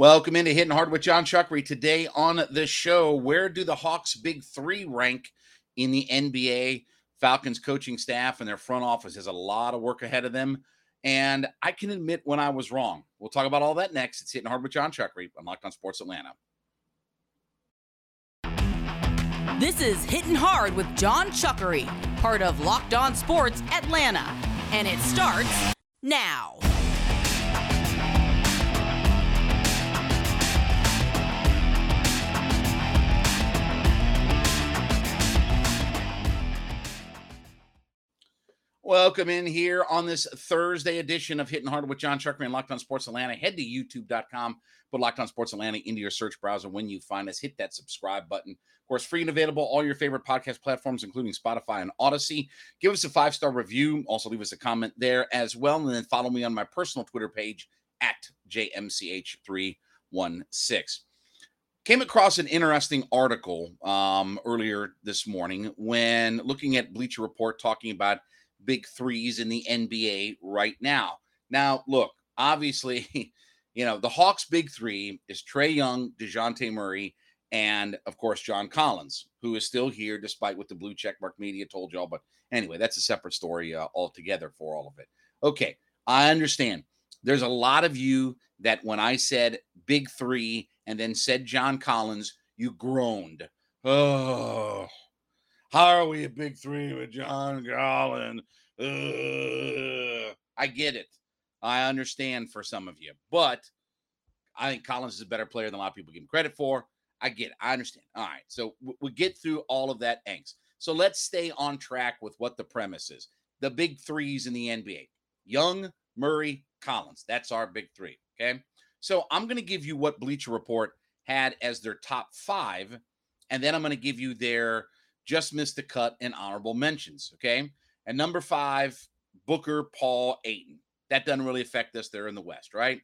Welcome into Hitting Hard with Jon Chuckery. Today on the show, where do the Hawks' big three rank in the NBA? Falcons coaching staff and their front office has a lot of work ahead of them. And I can admit when I was wrong. We'll talk about all that next. It's Hitting Hard with Jon Chuckery on Locked on Sports Atlanta. This is Hitting Hard with Jon Chuckery, part of Locked on Sports Atlanta. And it starts now. Welcome in here on this Thursday edition of Hitting Hard with Jon Chuckery Locked On Sports Atlanta. Head to youtube.com, put Locked On Sports Atlanta into your search browser. When you find us, hit that subscribe button. Of course, free and available all your favorite podcast platforms, including Spotify and Audacy. Give us a five star review. Also, leave us a comment there as well. And then follow me on my personal Twitter page at JMCH316. Came across an interesting article um, earlier this morning when looking at Bleacher Report talking about big threes in the NBA right now. Now, look, obviously, you know, the Hawks' big three is Trae Young, Dejounte Murray, and of course, John Collins, who is still here despite what the blue checkmark media told y'all. But anyway, that's a separate story uh, altogether for all of it. Okay, I understand. There's a lot of you that when I said big three and then said John Collins, you groaned. Oh, how are we a big three with John Collins? Uh, I get it. I understand for some of you, but I think Collins is a better player than a lot of people give him credit for. I get it. I understand. All right. So we get through all of that angst. So let's stay on track with what the premise is. The big threes in the NBA Young, Murray, Collins. That's our big three. Okay. So I'm going to give you what Bleacher Report had as their top five. And then I'm going to give you their just missed the cut in honorable mentions. Okay. And number five, Booker, Paul, Ayton. That doesn't really affect us. They're in the West, right?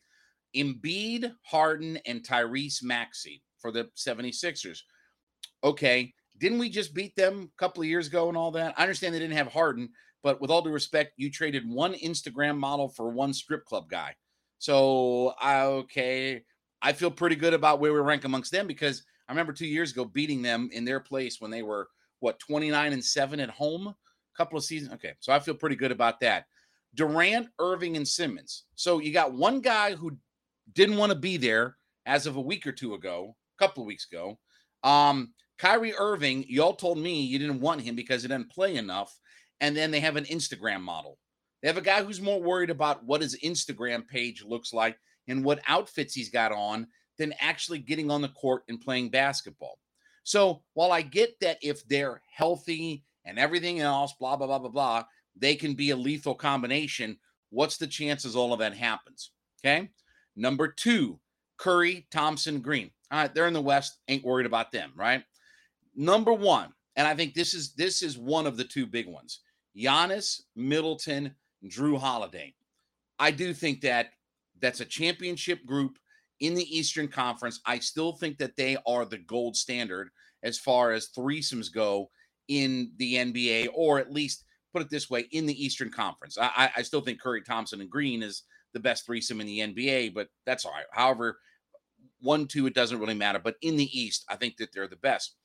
Embiid, Harden, and Tyrese Maxey for the 76ers. Okay. Didn't we just beat them a couple of years ago and all that? I understand they didn't have Harden, but with all due respect, you traded one Instagram model for one strip club guy. So, I, okay. I feel pretty good about where we rank amongst them because I remember two years ago beating them in their place when they were what 29 and 7 at home a couple of seasons okay so i feel pretty good about that durant irving and simmons so you got one guy who didn't want to be there as of a week or two ago a couple of weeks ago um Kyrie Irving, y'all told me you didn't want him because he didn't play enough. And then they have an Instagram model. They have a guy who's more worried about what his Instagram page looks like and what outfits he's got on than actually getting on the court and playing basketball. So while I get that if they're healthy and everything else, blah, blah, blah, blah, blah, they can be a lethal combination. What's the chances all of that happens? Okay. Number two, Curry, Thompson, Green. All right, they're in the West, ain't worried about them, right? Number one, and I think this is this is one of the two big ones. Giannis, Middleton, Jrue Holiday. I do think that that's a championship group in the Eastern Conference. I still think that they are the gold standard as far as threesomes go in the NBA, or at least put it this way, in the Eastern Conference. I, I still think Curry, Thompson, and Green is the best threesome in the NBA, but that's all right. However, one, two, it doesn't really matter. But in the East, I think that they're the best.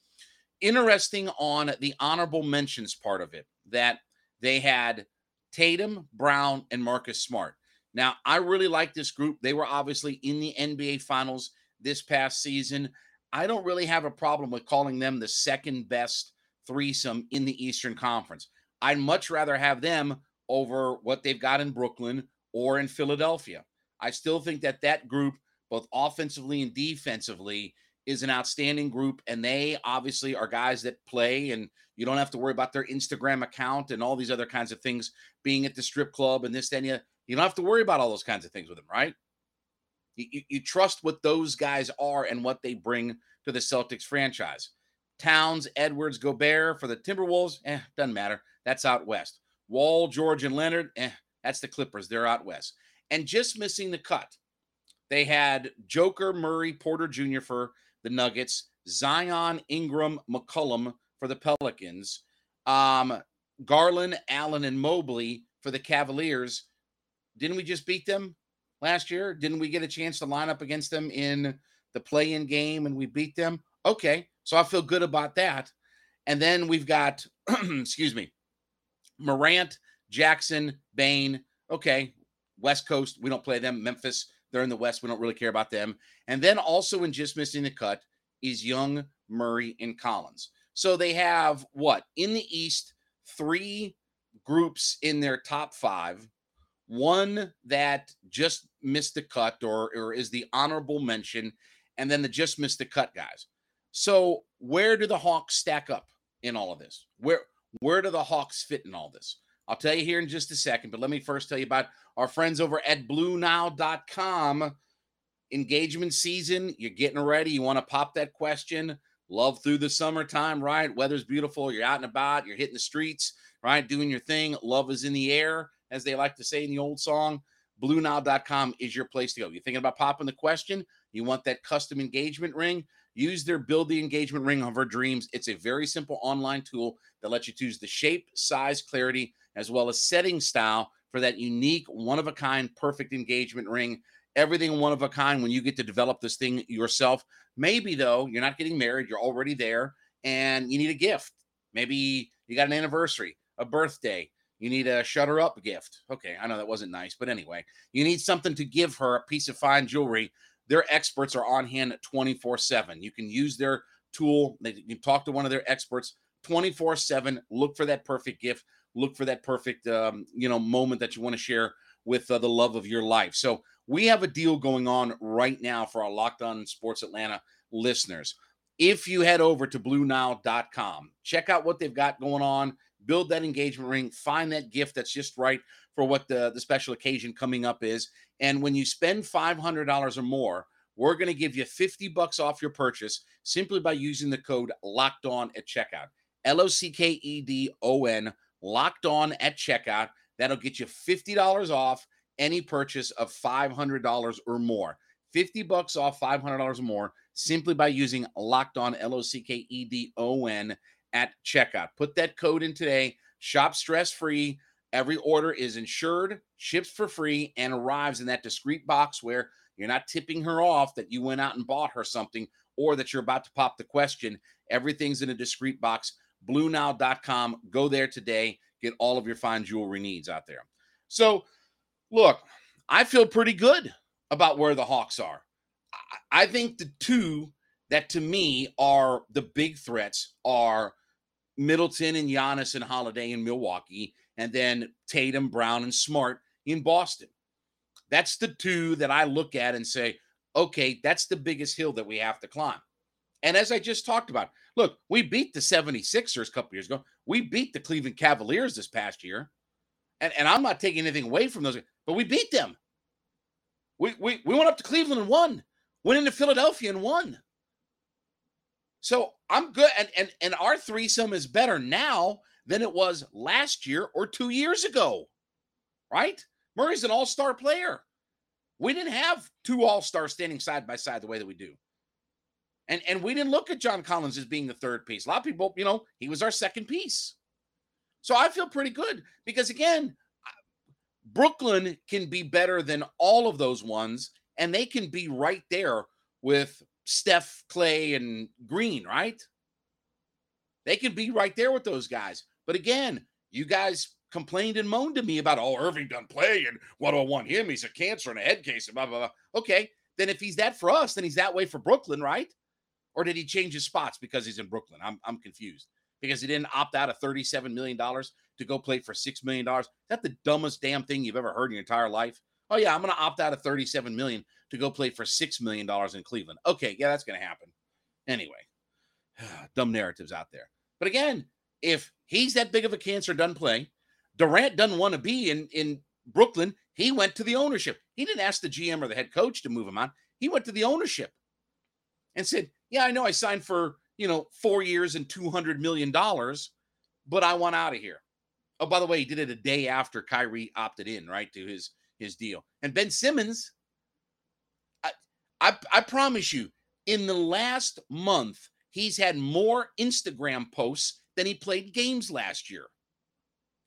Interesting on the honorable mentions part of it that they had Tatum, Brown, and Marcus Smart. Now, I really like this group. They were obviously in the NBA Finals this past season. I don't really have a problem with calling them the second best threesome in the Eastern Conference. I'd much rather have them over what they've got in Brooklyn or in Philadelphia. I still think that that group, both offensively and defensively, is an outstanding group. And they obviously are guys that play, and you don't have to worry about their Instagram account and all these other kinds of things being at the strip club and this, then you. You don't have to worry about all those kinds of things with them, right? You, you, you trust what those guys are and what they bring to the Celtics franchise. Towns, Edwards, Gobert for the Timberwolves, eh, doesn't matter. That's out west. Wall, George, and Leonard, eh, that's the Clippers. They're out west. And just missing the cut, they had Joker, Murray, Porter Jr. for the Nuggets, Zion, Ingram, McCollum for the Pelicans, um, Garland, Allen, and Mobley for the Cavaliers, didn't we just beat them? last year? Didn't we get a chance to line up against them in the play in game and we beat them? Okay. So I feel good about that. And then we've got, excuse me, Morant, Jackson, Bane. Okay. West Coast, we don't play them. Memphis, they're in the West. We don't really care about them. And then also in just missing the cut is Young, Murray, and Collins. So they have what in the East, three groups in their top five, one that just missed the cut or, or is the honorable mention, and then the just missed the cut guys. So where do the Hawks stack up in all of this? Where where do the Hawks fit in all this? I'll tell you here in just a second, but let me first tell you about our friends over at BlueNile.com. Engagement season, you're getting ready. You want to pop that question? Love through the summertime, right? Weather's beautiful. You're out and about. You're hitting the streets, right? Doing your thing. Love is in the air, as they like to say in the old song. BlueNile.com is your place to go. You're thinking about popping the question? You want that custom engagement ring? Use their Build the Engagement Ring of Our Dreams. It's a very simple online tool that lets you choose the shape, size, clarity, as well as setting style for that unique, one of a kind, perfect engagement ring. Everything one of a kind when you get to develop this thing yourself. Maybe, though, you're not getting married, you're already there, and you need a gift. Maybe you got an anniversary, a birthday, you need a shut her up gift. Okay, I know that wasn't nice, but anyway, you need something to give her a piece of fine jewelry their experts are on hand 24 7. You can use their tool. They, you talk to one of their experts 24 7. Look for that perfect gift. Look for that perfect, um, you know, moment that you want to share with uh, the love of your life. So we have a deal going on right now for our Locked On Sports Atlanta listeners. If you head over to BlueNile.com, check out what they've got going on. Build that engagement ring. Find that gift that's just right for what the, the special occasion coming up is. And when you spend $500 or more, we're going to give you 50 bucks off your purchase simply by using the code locked on at checkout. L O C K E D O N, locked on at checkout. That'll get you $50 off any purchase of $500 or more. 50 bucks off $500 or more simply by using locked on L O C K E D O N at checkout. Put that code in today. Shop stress free. Every order is insured, ships for free, and arrives in that discreet box where you're not tipping her off that you went out and bought her something or that you're about to pop the question. Everything's in a discreet box. BlueNile.com. Go there today. Get all of your fine jewelry needs out there. So, look, I feel pretty good about where the Hawks are. I think the two that to me are the big threats are Middleton and Giannis and Holiday in Milwaukee and then Tatum, Brown, and Smart in Boston. That's the two that I look at and say, okay, that's the biggest hill that we have to climb. And as I just talked about, look, we beat the 76ers a couple years ago. We beat the Cleveland Cavaliers this past year. And, and I'm not taking anything away from those, but we beat them. We, we, we went up to Cleveland and won, went into Philadelphia and won. So I'm good. And, and, and our threesome is better now than it was last year or two years ago, right? Murray's an all star player. We didn't have two all stars standing side by side the way that we do. And, and we didn't look at John Collins as being the third piece. A lot of people, you know, he was our second piece. So I feel pretty good because, again, Brooklyn can be better than all of those ones, and they can be right there with Steph, Clay, and Green, right? They can be right there with those guys. But again, you guys complained and moaned to me about, oh, Irving doesn't play and what do I want him? He's a cancer and a head case and blah, blah, blah. Okay. Then if he's that for us, then he's that way for Brooklyn, right? Or did he change his spots because he's in Brooklyn? I'm, I'm confused because he didn't opt out of $37 million to go play for $6 million. Is that the dumbest damn thing you've ever heard in your entire life? Oh, yeah, I'm going to opt out of $37 million to go play for $6 million in Cleveland. Okay, yeah, that's going to happen. Anyway, dumb narratives out there. But again, if he's that big of a cancer, done playing, Durant doesn't want to be in, in Brooklyn. He went to the ownership. He didn't ask the GM or the head coach to move him on. He went to the ownership and said, Yeah, I know I signed for, you know, four years and $200 million, but I want out of here. Oh, by the way, he did it a day after Kyrie opted in, right, to his his deal. And Ben Simmons, I, I, promise you, in the last month, he's had more Instagram posts than he played games last year.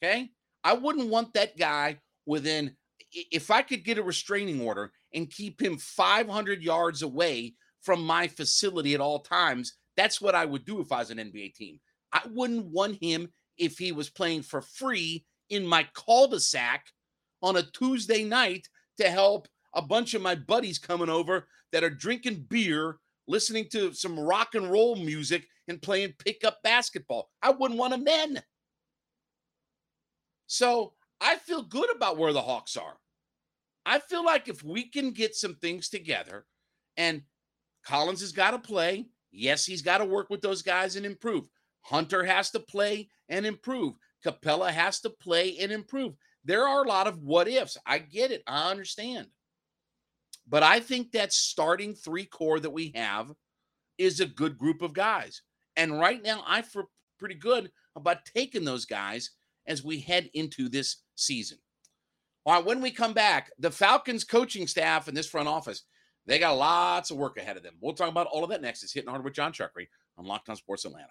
Okay. I wouldn't want that guy within if I could get a restraining order and keep him 500 yards away from my facility at all times, that's what I would do if I was an NBA team. I wouldn't want him if he was playing for free in my cul-de-sac on a Tuesday night to help a bunch of my buddies coming over that are drinking beer, listening to some rock and roll music, and playing pickup basketball. I wouldn't want him then. So I feel good about where the Hawks are. I feel like if we can get some things together and Collins has got to play, yes, he's got to work with those guys and improve. Hunter has to play and improve. Capela has to play and improve. There are a lot of what ifs. I get it. I understand. But I think that starting three core that we have is a good group of guys. And right now, I feel pretty good about taking those guys as we head into this season. All right, when we come back, the Falcons coaching staff and this front office, they got lots of work ahead of them. We'll talk about all of that next. It's Hitting Hard with Jon Chuckery on Locked On Sports Atlanta.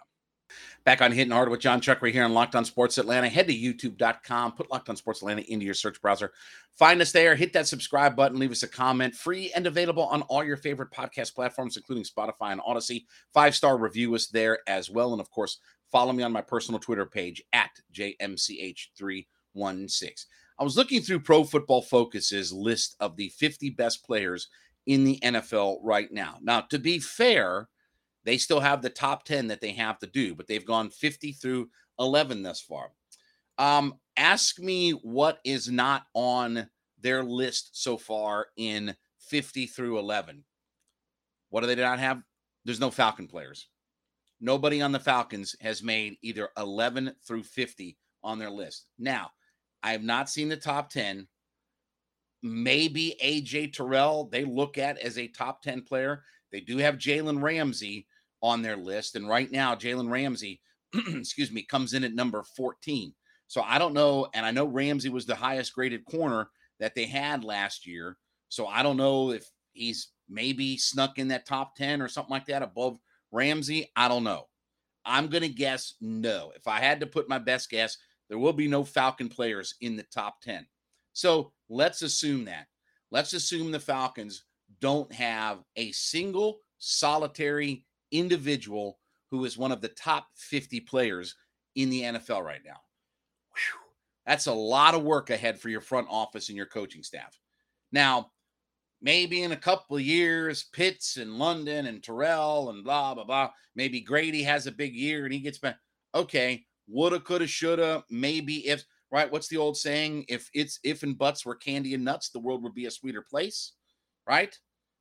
Back on Hitting Hard with Jon Chuck right here on Locked On Sports Atlanta. Head to youtube.com, put Locked On Sports Atlanta into your search browser. Find us there, hit that subscribe button, leave us a comment. Free and available on all your favorite podcast platforms, including Spotify and Audacy. Five star review us there as well. And of course, follow me on my personal Twitter page at JMCH316. I was looking through Pro Football Focus's list of the 50 best players in the NFL right now. Now, to be fair, they still have the top 10 that they have to do, but they've gone 50 through 11 thus far. Um, ask me what is not on their list so far in 50 through 11. What do they not have? There's no Falcon players. Nobody on the Falcons has made either 11 through 50 on their list. Now, I have not seen the top 10. Maybe AJ Terrell, they look at as a top 10 player. They do have Jalen Ramsey on their list. And right now, Jalen Ramsey, excuse me, comes in at number 14. So I don't know. And I know Ramsey was the highest graded corner that they had last year. So I don't know if he's maybe snuck in that top 10 or something like that above Ramsey. I don't know. I'm going to guess no. If I had to put my best guess, there will be no Falcon players in the top 10. So let's assume that. Let's assume the Falcons don't have a single solitary individual who is one of the top 50 players in the NFL right now. Whew. That's a lot of work ahead for your front office and your coaching staff. Now, maybe in a couple of years, Pitts and London and Terrell and blah, blah, blah. Maybe Grady has a big year and he gets back. Okay, woulda, coulda, shoulda, maybe if right. What's the old saying? If it's if and buts were candy and nuts, the world would be a sweeter place, right?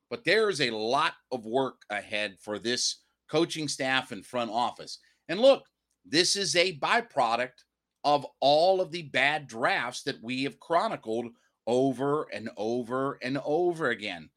But there is a lot of work ahead for this coaching staff and front office. And look, this is a byproduct of all of the bad drafts that we have chronicled over and over and over again.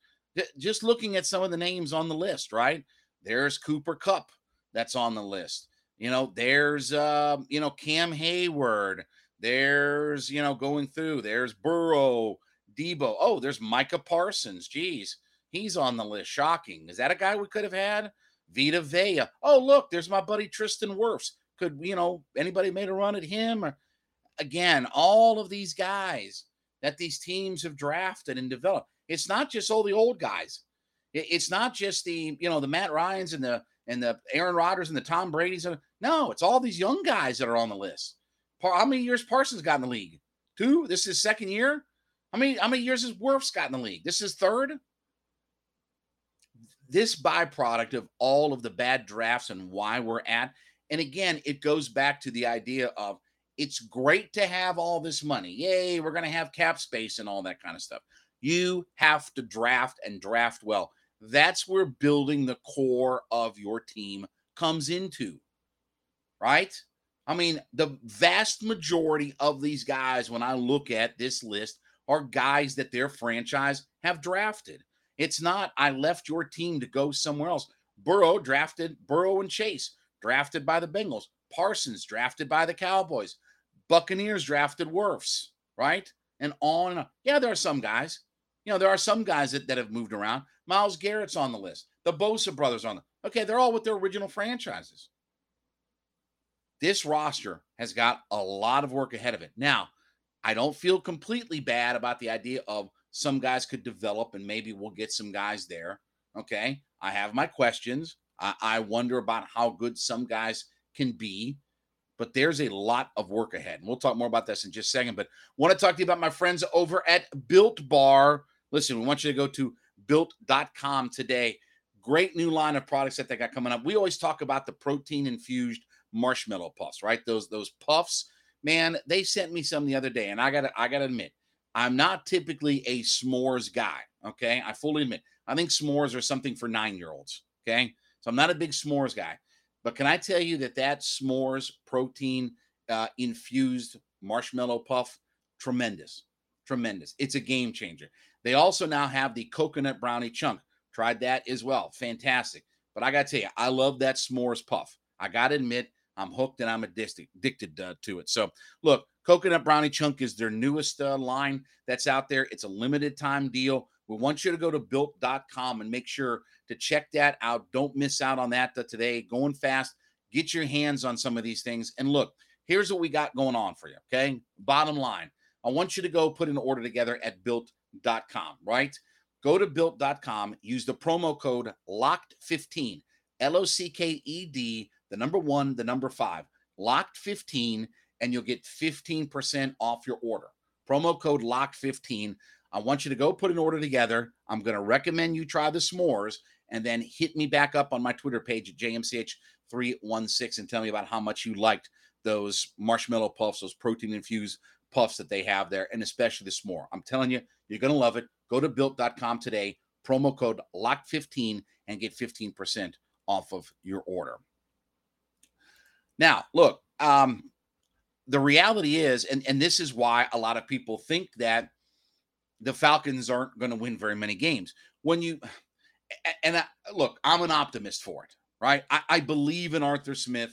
Just looking at some of the names on the list, right? There's Cooper Kupp that's on the list. You know, there's uh, you know, Cam Heyward. There's, you know, going through. There's Burrow, Deebo. Oh, there's Micah Parsons. Geez, he's on the list. Shocking. Is that a guy we could have had? Vita Vea. Oh, look, there's my buddy Tristan Wirfs. Could you know anybody made a run at him? Or again, all of these guys that these teams have drafted and developed. It's not just all the old guys. It's not just the you know the Matt Ryan's and the and the Aaron Rodgers and the Tom Brady's. No, it's all these young guys that are on the list. How many years Parsons got in the league? Two. This is second year. How many how many years has Wirfs got in the league? This is third. This byproduct of all of the bad drafts and why we're at. And again, it goes back to the idea of it's great to have all this money. Yay, we're going to have cap space and all that kind of stuff. You have to draft and draft well. That's where building the core of your team comes into, right? I mean, the vast majority of these guys, when I look at this list, are guys that their franchise have drafted. It's not, I left your team to go somewhere else. Burrow drafted Burrow and Chase, drafted by the Bengals. Parsons drafted by the Cowboys. Buccaneers drafted Wirfs, right? And on and on. Yeah, there are some guys. You know, there are some guys that, that have moved around. Myles Garrett's on the list. The Bosa brothers on the okay, they're all with their original franchises. This roster has got a lot of work ahead of it. Now, I don't feel completely bad about the idea of some guys could develop and maybe we'll get some guys there. Okay. I have my questions. I, I wonder about how good some guys can be, but there's a lot of work ahead. And we'll talk more about this in just a second. But want to talk to you about my friends over at Built Bar. Listen, we want you to go to built.com today. Great new line of products that they got coming up. We always talk about the protein infused marshmallow puffs, right? Those those puffs, man, they sent me some the other day and I got to I got to admit, I'm not typically a s'mores guy. Okay. I fully admit, I think s'mores are something for nine year olds. Okay. So I'm not a big s'mores guy. But can I tell you that that s'mores protein uh, infused marshmallow puff, tremendous, tremendous. It's a game changer. They also now have the coconut brownie chunk. Tried that as well. Fantastic. But I got to tell you, I love that s'mores puff. I got to admit, I'm hooked and I'm addicted, addicted uh, to it. So, look, Coconut Brownie Chunk is their newest uh, line that's out there. It's a limited time deal. We want you to go to built.com and make sure to check that out. Don't miss out on that uh, today. Going fast. Get your hands on some of these things. And look, here's what we got going on for you. Okay. Bottom line, I want you to go put an order together at built.com, right? Go to built.com, use the promo code LOCKED15, L O C K E D the number one, the number five, locked 15, and you'll get 15% off your order. Promo code LOCK15. I want you to go put an order together. I'm going to recommend you try the s'mores and then hit me back up on my Twitter page at JMCH316 and tell me about how much you liked those marshmallow puffs, those protein infused puffs that they have there, and especially the s'more. I'm telling you, you're going to love it. Go to built.com today, promo code LOCK15, and get 15% off of your order. Now, look, um, the reality is, and, and this is why a lot of people think that the Falcons aren't going to win very many games. When you, and I, look, I'm an optimist for it, right? I, I believe in Arthur Smith.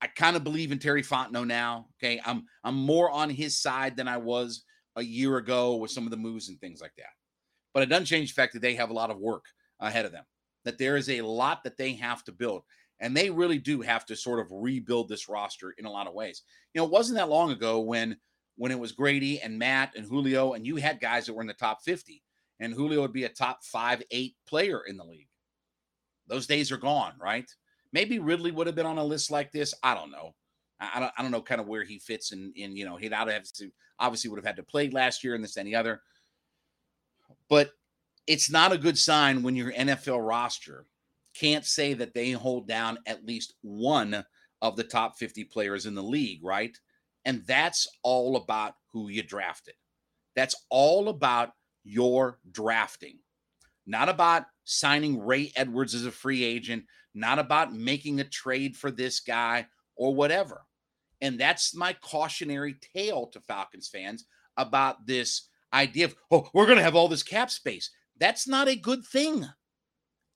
I kind of believe in Terry Fontenot now. Okay. I'm I'm more on his side than I was a year ago with some of the moves and things like that. But it doesn't change the fact that they have a lot of work ahead of them, that there is a lot that they have to build. And they really do have to sort of rebuild this roster in a lot of ways. You know, it wasn't that long ago when when it was Grady and Matt and Julio, and you had guys that were in the top 50, and Julio would be a top five, eight player in the league. Those days are gone, right? Maybe Ridley would have been on a list like this. I don't know. I don't, I don't know kind of where he fits in, in you know, he'd to obviously would have had to play last year and this the other. But it's not a good sign when your NFL roster can't say that they hold down at least one of the top 50 players in the league, right? And that's all about who you drafted. That's all about your drafting, not about signing Ray Edwards as a free agent, not about making a trade for this guy or whatever. And that's my cautionary tale to Falcons fans about this idea of, oh, we're going to have all this cap space. That's not a good thing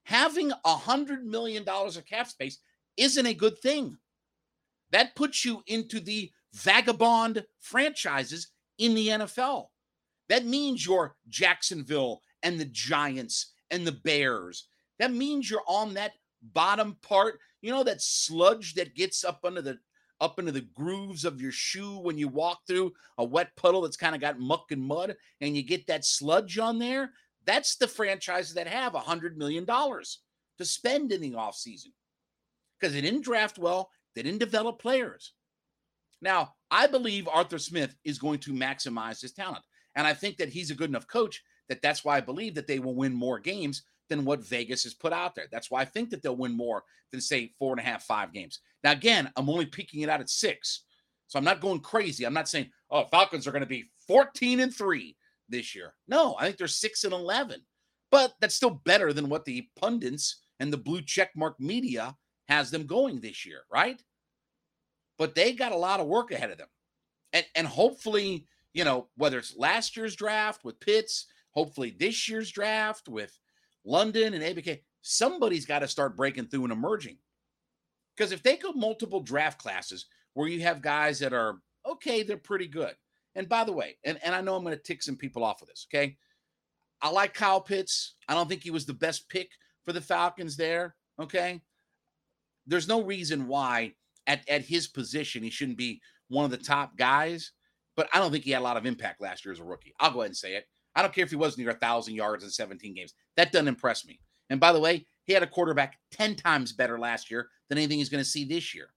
having a hundred million dollars of cap space isn't a good thing. That puts you into the vagabond franchises in the NFL. That means you're Jacksonville and the Giants and the Bears. That means you're on that bottom part, you know, that sludge that gets up under the up into the grooves of your shoe when you walk through a wet puddle that's kind of got muck and mud and you get that sludge on there. That's the franchises that have a $100 million to spend in the offseason because they didn't draft well, they didn't develop players. Now, I believe Arthur Smith is going to maximize his talent. And I think that he's a good enough coach that that's why I believe that they will win more games than what Vegas has put out there. That's why I think that they'll win more than, say, four and a half, five games. Now, again, I'm only peeking it out at six. So I'm not going crazy. I'm not saying, oh, Falcons are going to be 14 and three this year. No, I think they're six and eleven, but that's still better than what the pundits and the blue checkmark media has them going this year, right? But they got a lot of work ahead of them, and and hopefully, you know, whether it's last year's draft with Pitts, hopefully this year's draft with London and ABK, somebody's got to start breaking through and emerging. Because if they go multiple draft classes where you have guys that are okay, they're pretty good, and by the way, and, and I know I'm going to tick some people off of this, okay? I like Kyle Pitts. I don't think he was the best pick for the Falcons there, okay? There's no reason why at, at his position he shouldn't be one of the top guys. but I don't think he had a lot of impact last year as a rookie. I'll go ahead and say it. I don't care if he was near a thousand yards in 17 games. That doesn't impress me. And by the way, he had a quarterback 10 times better last year than anything he's going to see this year.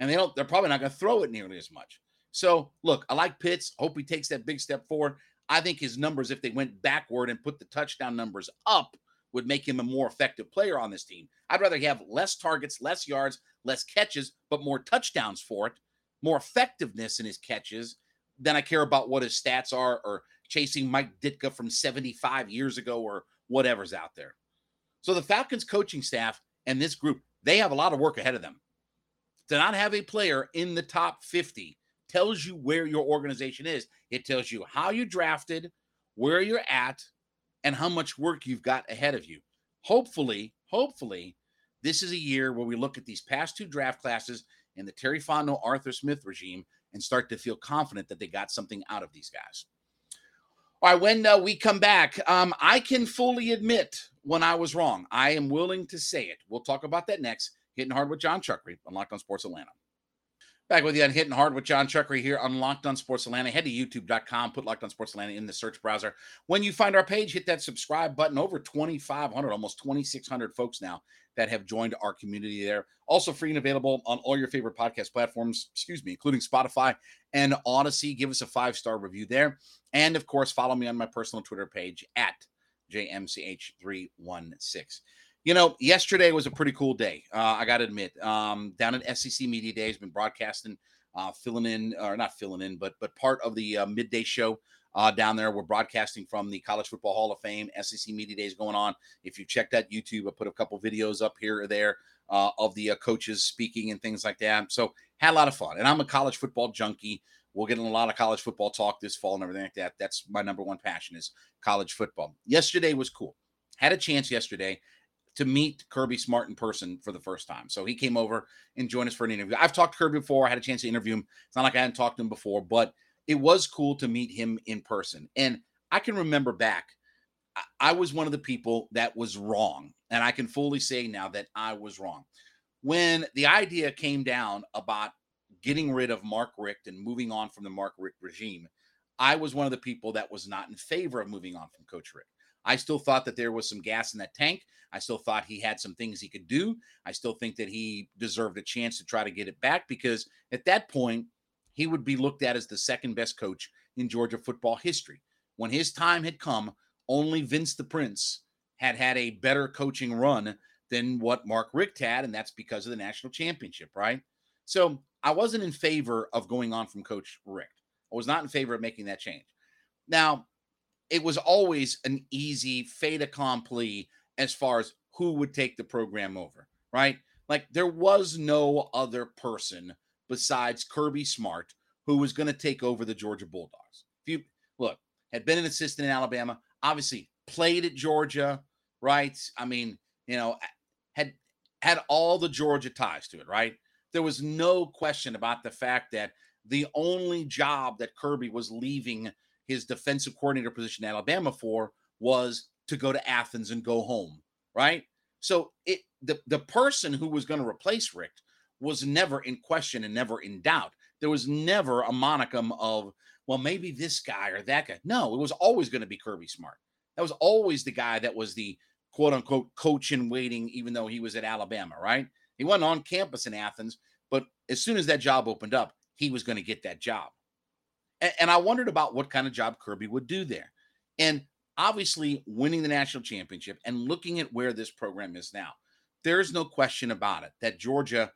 And they don't, they're probably not going to throw it nearly as much. So look, I like Pitts. Hope he takes that big step forward. I think his numbers, if they went backward and put the touchdown numbers up, would make him a more effective player on this team. I'd rather have less targets, less yards, less catches, but more touchdowns for it, more effectiveness in his catches than I care about what his stats are or chasing Mike Ditka from 75 years ago or whatever's out there. So the Falcons coaching staff and this group, they have a lot of work ahead of them. To not have a player in the top 50 tells you where your organization is. It tells you how you drafted, where you're at, and how much work you've got ahead of you. Hopefully, hopefully, this is a year where we look at these past two draft classes in the Terry Fontenot, Arthur Smith regime and start to feel confident that they got something out of these guys. All right, when uh, we come back, um, I can fully admit when I was wrong. I am willing to say it. We'll talk about that next. Hitting hard with Jon Chuckery on Locked On Sports Atlanta. Back with you on Hitting Hard with Jon Chuckery here on Locked On Sports Atlanta. Head to youtube.com, put Locked On Sports Atlanta in the search browser. When you find our page, hit that subscribe button. Over 2,500, almost 2,600 folks now that have joined our community there. Also free and available on all your favorite podcast platforms, excuse me, including Spotify and Audacy. Give us a five star review there. And of course, follow me on my personal Twitter page at JMCH316. You know, yesterday was a pretty cool day. Uh, I got to admit, um, down at SEC Media Day has been broadcasting, uh, filling in, or not filling in, but but part of the uh, midday show uh, down there. We're broadcasting from the College Football Hall of Fame. SEC Media Days going on. If you check that YouTube, I put a couple videos up here or there uh, of the uh, coaches speaking and things like that. So had a lot of fun. And I'm a college football junkie. We'll get in a lot of college football talk this fall and everything like that. That's my number one passion is college football. Yesterday was cool. Had a chance yesterday to meet Kirby Smart in person for the first time. So he came over and joined us for an interview. I've talked to Kirby before. I had a chance to interview him. It's not like I hadn't talked to him before, but it was cool to meet him in person. And I can remember back, I was one of the people that was wrong. And I can fully say now that I was wrong. When the idea came down about getting rid of Mark Richt and moving on from the Mark Richt regime, I was one of the people that was not in favor of moving on from Coach Richt. I still thought that there was some gas in that tank. I still thought he had some things he could do. I still think that he deserved a chance to try to get it back because at that point, he would be looked at as the second best coach in Georgia football history. When his time had come, only Vince the Prince had had a better coaching run than what Mark Richt had, and that's because of the national championship, right? So I wasn't in favor of going on from Coach Richt. I was not in favor of making that change. Now, it was always an easy fait accompli as far as who would take the program over, right? Like there was no other person besides Kirby Smart who was going to take over the Georgia Bulldogs. If you look, had been an assistant in Alabama, obviously played at Georgia, right? I mean, you know, had had all the Georgia ties to it, right? There was no question about the fact that the only job that Kirby was leaving his defensive coordinator position in Alabama for was to go to Athens and go home, right? So it the the person who was going to replace Richt was never in question and never in doubt. There was never a monicum of, well, maybe this guy or that guy. No, it was always going to be Kirby Smart. That was always the guy that was the quote unquote coach in waiting, even though he was at Alabama, right? He wasn't on campus in Athens, but as soon as that job opened up, he was going to get that job. And, and I wondered about what kind of job Kirby would do there. And obviously, winning the national championship and looking at where this program is now, there's no question about it that Georgia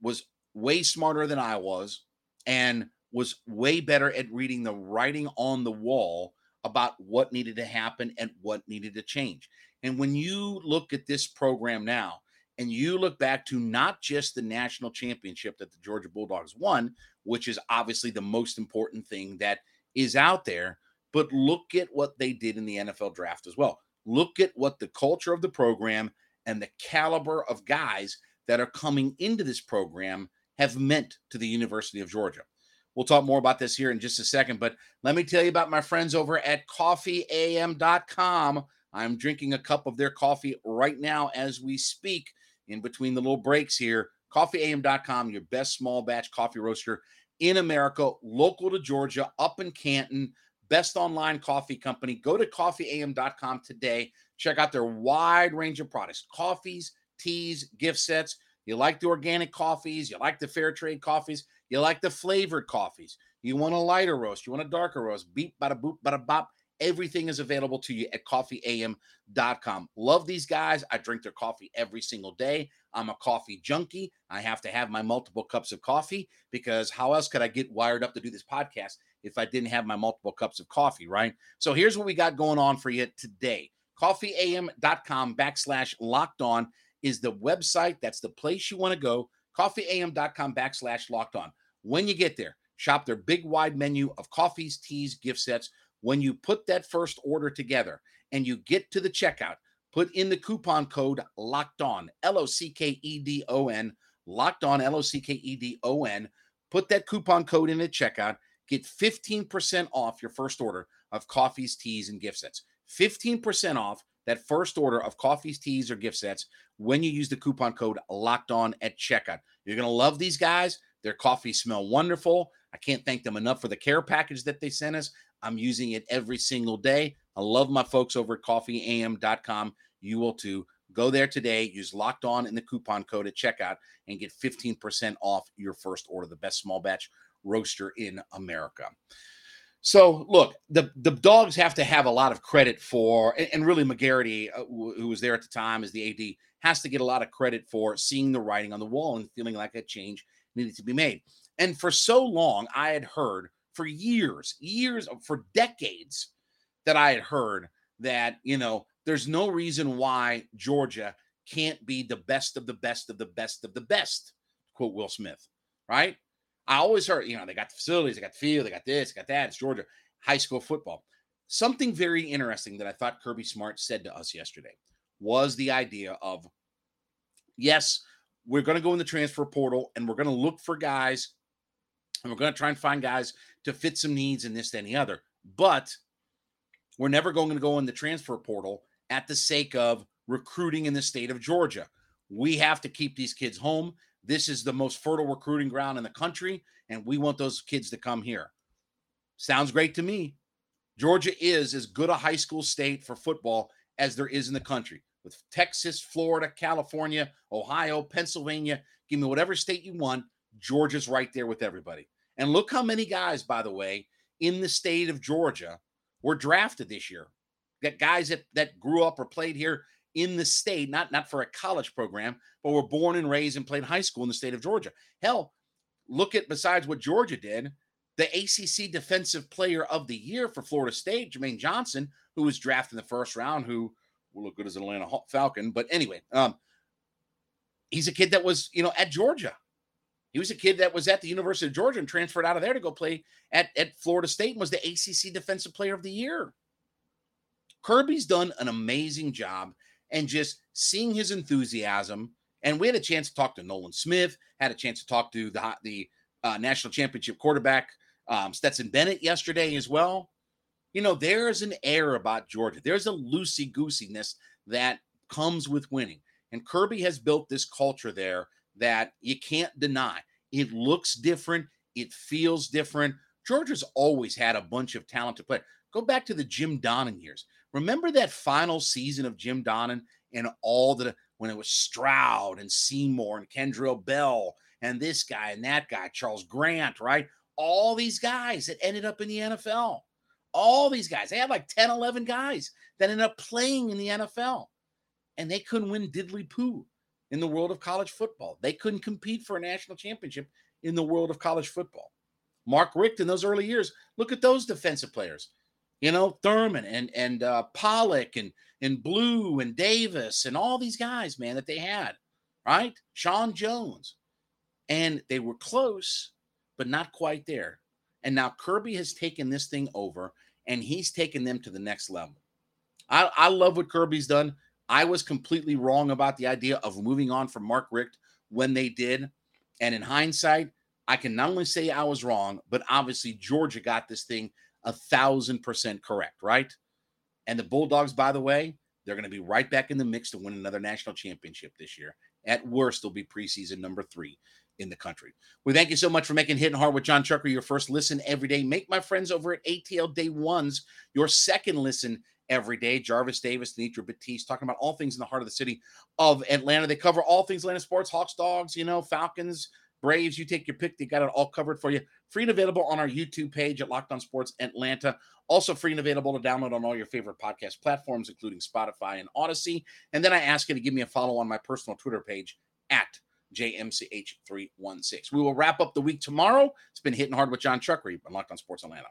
was way smarter than I was and was way better at reading the writing on the wall about what needed to happen and what needed to change. And when you look at this program now, and you look back to not just the national championship that the Georgia Bulldogs won, which is obviously the most important thing that is out there, but look at what they did in the NFL draft as well. Look at what the culture of the program and the caliber of guys that are coming into this program have meant to the University of Georgia. We'll talk more about this here in just a second, but let me tell you about my friends over at coffeeam.com. I'm drinking a cup of their coffee right now as we speak in between the little breaks here. Coffeeam.com, your best small batch coffee roaster in America, local to Georgia, up in Canton, best online coffee company. Go to coffeeam.com today. Check out their wide range of products coffees, teas, gift sets. You like the organic coffees, you like the fair trade coffees, you like the flavored coffees. You want a lighter roast, you want a darker roast, beep, bada boop, bada bop. Everything is available to you at coffeeam.com. Love these guys. I drink their coffee every single day. I'm a coffee junkie. I have to have my multiple cups of coffee because how else could I get wired up to do this podcast if I didn't have my multiple cups of coffee, right? So here's what we got going on for you today. Coffeeam.com backslash locked on is the website. That's the place you want to go. Coffeeam.com backslash locked on. When you get there, shop their big wide menu of coffees, teas, gift sets when you put that first order together and you get to the checkout, put in the coupon code locked on, L O C K E D O N, locked on, L O C K E D O N. Put that coupon code in at checkout, get 15% off your first order of coffees, teas, and gift sets. 15% off that first order of coffees, teas, or gift sets when you use the coupon code locked on at checkout. You're going to love these guys. Their coffees smell wonderful. I can't thank them enough for the care package that they sent us. I'm using it every single day. I love my folks over at coffeeam.com. You will too. Go there today, use locked on in the coupon code at checkout, and get 15% off your first order. The best small batch roaster in America. So, look, the, the dogs have to have a lot of credit for, and, and really McGarity, uh, who was there at the time as the AD, has to get a lot of credit for seeing the writing on the wall and feeling like a change needed to be made. And for so long, I had heard for years, years, for decades that I had heard that, you know, there's no reason why Georgia can't be the best of the best of the best of the best, quote Will Smith, right? I always heard, you know, they got the facilities, they got the field, they got this, they got that. It's Georgia high school football. Something very interesting that I thought Kirby Smart said to us yesterday was the idea of yes, we're going to go in the transfer portal and we're going to look for guys and we're going to try and find guys to fit some needs in this, and the other. But we're never going to go in the transfer portal at the sake of recruiting in the state of Georgia. We have to keep these kids home. This is the most fertile recruiting ground in the country, and we want those kids to come here. Sounds great to me. Georgia is as good a high school state for football as there is in the country. With Texas, Florida, California, Ohio, Pennsylvania, give me whatever state you want. Georgia's right there with everybody. And look how many guys, by the way, in the state of Georgia were drafted this year. Got guys that, that grew up or played here in the state, not, not for a college program, but were born and raised and played high school in the state of Georgia. Hell, look at besides what Georgia did, the ACC Defensive Player of the Year for Florida State, Jermaine Johnson, who was drafted in the first round, who will look good as an Atlanta Falcon. But anyway, um, he's a kid that was, you know, at Georgia. He was a kid that was at the University of Georgia and transferred out of there to go play at, at Florida State and was the ACC Defensive Player of the Year. Kirby's done an amazing job and just seeing his enthusiasm. And we had a chance to talk to Nolan Smith, had a chance to talk to the, the uh, national championship quarterback, um, Stetson Bennett, yesterday as well. You know, there's an air about Georgia. There's a loosey goosiness that comes with winning. And Kirby has built this culture there that you can't deny. It looks different, it feels different. Georgia's always had a bunch of talented players. Go back to the Jim Donnan years. Remember that final season of Jim Donnan and all the when it was Stroud and Seymour and Kendrell Bell and this guy and that guy, Charles Grant, right? All these guys that ended up in the NFL. All these guys. They had like 10, 11 guys that ended up playing in the NFL. And they couldn't win diddly poo in the world of college football. They couldn't compete for a national championship in the world of college football. Mark Richt in those early years, look at those defensive players. You know, Thurman and and uh, Pollack and and Blue and Davis and all these guys, man, that they had, right? Sean Jones, and they were close, but not quite there. And now Kirby has taken this thing over, and he's taken them to the next level. I, I love what Kirby's done. I was completely wrong about the idea of moving on from Mark Richt when they did. And in hindsight, I can not only say I was wrong, but obviously Georgia got this thing a thousand percent correct, right? And the Bulldogs, by the way, they're going to be right back in the mix to win another national championship this year. At worst, they'll be preseason number three. in the country. We thank you so much for making Hitting Hard with Jon Chuckery your first listen every day. Make my friends over at ATL Day Ones your second listen every day. Jarvis Davis, Nitra Batiste, talking about all things in the heart of the city of Atlanta. They cover all things Atlanta sports, Hawks, Dogs, you know, Falcons, Braves. You take your pick. They got it all covered for you. Free and available on our YouTube page at Locked On Sports Atlanta. Also free and available to download on all your favorite podcast platforms, including Spotify and Audacy. And then I ask you to give me a follow on my personal Twitter page at JMCH316. We will wrap up the week tomorrow. It's been hitting hard with Jon Chuckery on Locked On Sports Atlanta.